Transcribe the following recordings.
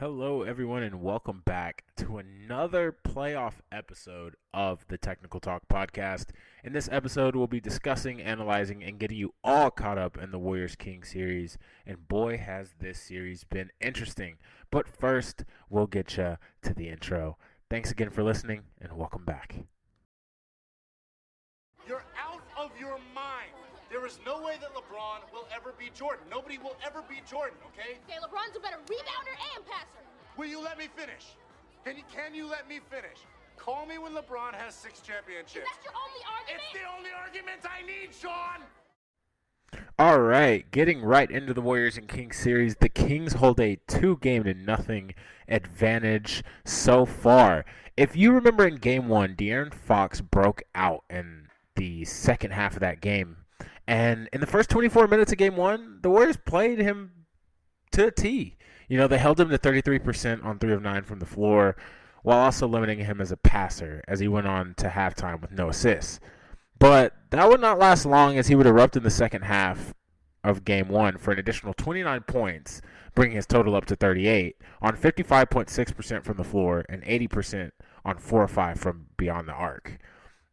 Hello, everyone, and welcome back to another playoff episode of the Technical Talk Podcast. In this episode, we'll be discussing, analyzing, and getting you all caught up in the Warriors King series. And boy, has this series been interesting. But first, we'll get you to the intro. Thanks again for listening, and welcome back. Is no way that LeBron will ever be Jordan. Nobody will ever be Jordan, okay? Okay, LeBron's a better rebounder and passer. Will you let me finish? Can you, can you let me finish? Call me when LeBron has six Is championships. that your only argument? It's the only argument I need, Sean! All right, getting right into the Warriors and Kings series. The Kings hold a two game to nothing advantage so far. If you remember in game one, De'Aaron Fox broke out in the second half of that game. And in the first 24 minutes of game one, the Warriors played him to a T. You know, they held him to 33% on 3 of 9 from the floor, while also limiting him as a passer as he went on to halftime with no assists. But that would not last long as he would erupt in the second half of game one for an additional 29 points, bringing his total up to 38 on 55.6% from the floor and 80% on 4 or 5 from beyond the arc.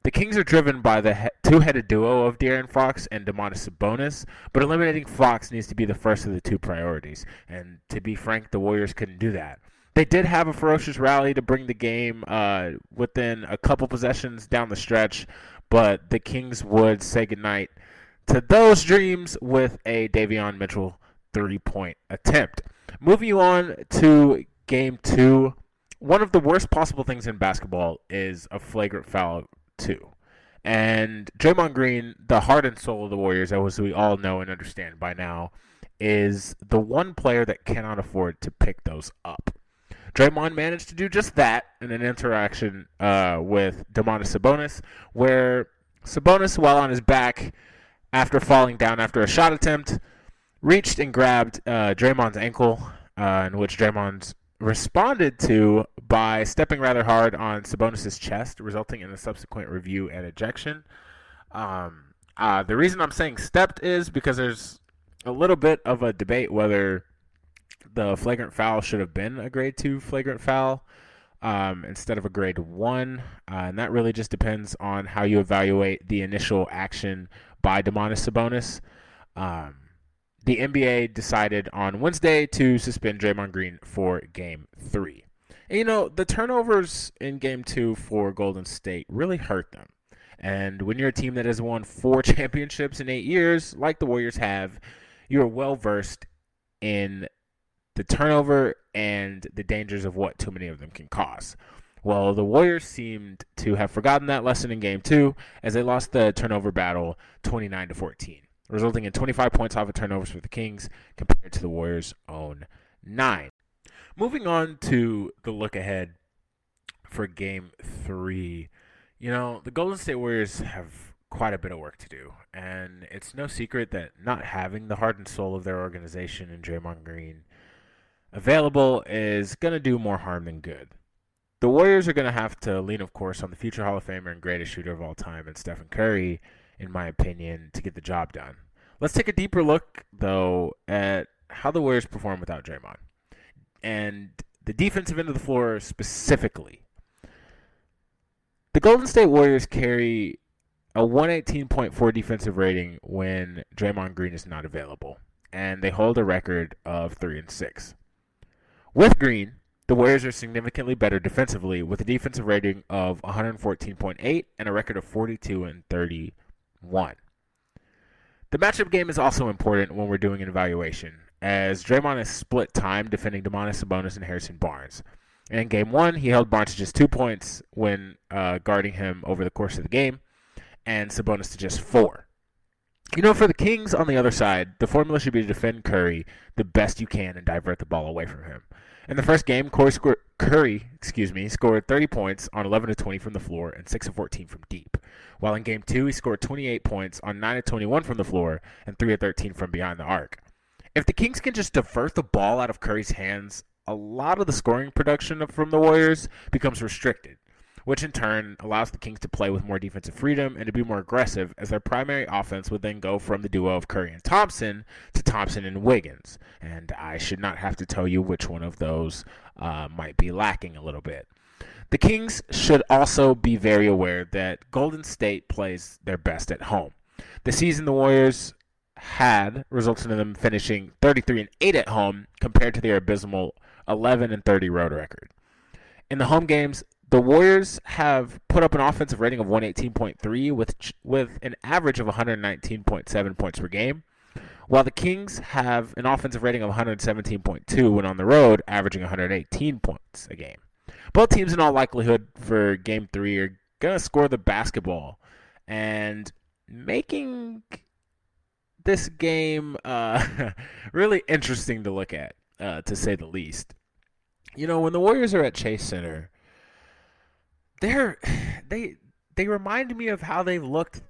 The Kings are driven by the he- two-headed duo of De'Aaron Fox and Domantas Sabonis, but eliminating Fox needs to be the first of the two priorities. And to be frank, the Warriors couldn't do that. They did have a ferocious rally to bring the game uh, within a couple possessions down the stretch, but the Kings would say goodnight to those dreams with a Davion Mitchell three-point attempt. Moving on to game two, one of the worst possible things in basketball is a flagrant foul two. And Draymond Green, the heart and soul of the Warriors, as we all know and understand by now, is the one player that cannot afford to pick those up. Draymond managed to do just that in an interaction uh, with Domantas Sabonis, where Sabonis, while on his back after falling down after a shot attempt, reached and grabbed uh, Draymond's ankle, uh, in which Draymond responded to by stepping rather hard on Sabonis' chest, resulting in a subsequent review and ejection. Um, uh, the reason I'm saying stepped is because there's a little bit of a debate whether the flagrant foul should have been a grade two flagrant foul um, instead of a grade one, uh, and that really just depends on how you evaluate the initial action by Domantas Sabonis. Um, the NBA decided on Wednesday to suspend Draymond Green for Game Three. And, you know, the turnovers in Game Two for Golden State really hurt them. And when you're a team that has won four championships in eight years, like the Warriors have, you're well versed in the turnover and the dangers of what too many of them can cause. Well, the Warriors seemed to have forgotten that lesson in game two as they lost the turnover battle 29 to 14, resulting in 25 points off of turnovers for the Kings compared to the Warriors' own nine. Moving on to the look ahead for game three. You know, the Golden State Warriors have quite a bit of work to do, and it's no secret that not having the heart and soul of their organization in Draymond Green available is going to do more harm than good. The Warriors are going to have to lean, of course, on the future Hall of Famer and greatest shooter of all time, and Stephen Curry, in my opinion, to get the job done. Let's take a deeper look, though, at how the Warriors perform without Draymond. And the defensive end of the floor specifically. The Golden State Warriors carry a 118.4 defensive rating when Draymond Green is not available, and they hold a record of 3 and 6. With Green, the Warriors are significantly better defensively with a defensive rating of 114.8 and a record of 42 and 31. The matchup game is also important when we're doing an evaluation, as Draymond has split time defending Domantas Sabonis and Harrison Barnes. And in game one, he held Barnes to just two points when uh, guarding him over the course of the game, and Sabonis to just four. You know, for the Kings on the other side, the formula should be to defend Curry the best you can and divert the ball away from him. In the first game, scored, Curry, excuse me, scored 30 points on 11 of 20 from the floor and 6 of 14 from deep. While in game 2, he scored 28 points on 9 of 21 from the floor and 3 of 13 from behind the arc. If the Kings can just divert the ball out of Curry's hands, a lot of the scoring production from the Warriors becomes restricted. Which in turn allows the Kings to play with more defensive freedom and to be more aggressive, as their primary offense would then go from the duo of Curry and Thompson to Thompson and Wiggins. And I should not have to tell you which one of those uh, might be lacking a little bit. The Kings should also be very aware that Golden State plays their best at home. The season the Warriors had resulted in them finishing 33 and 8 at home compared to their abysmal 11 and 30 road record. In the home games, the Warriors have put up an offensive rating of 118.3 with with an average of 119.7 points per game, while the Kings have an offensive rating of 117.2 when on the road, averaging 118 points a game. Both teams, in all likelihood, for Game Three, are gonna score the basketball, and making this game uh, really interesting to look at, uh, to say the least. You know, when the Warriors are at Chase Center they're they they remind me of how they've looked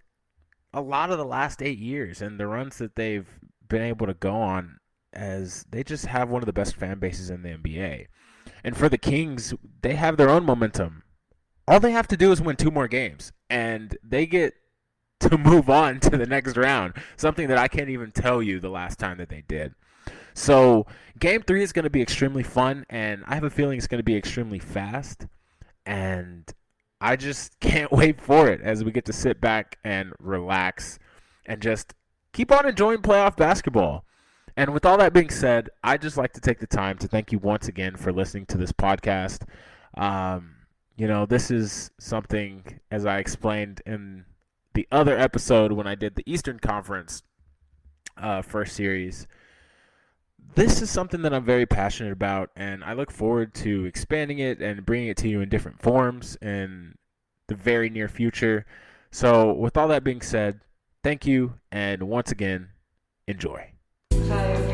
a lot of the last eight years and the runs that they've been able to go on as they just have one of the best fan bases in the NBA. And for the Kings, they have their own momentum. All they have to do is win two more games, and they get to move on to the next round. Something that I can't even tell you the last time that they did. So, game three is going to be extremely fun, and I have a feeling it's going to be extremely fast. And I just can't wait for it as we get to sit back and relax and just keep on enjoying playoff basketball. And with all that being said, I'd just like to take the time to thank you once again for listening to this podcast. Um, you know, this is something, as I explained in the other episode when I did the Eastern Conference uh, first series, this is something that I'm very passionate about, and I look forward to expanding it and bringing it to you in different forms in the very near future. So, with all that being said, thank you, and once again, enjoy. Hi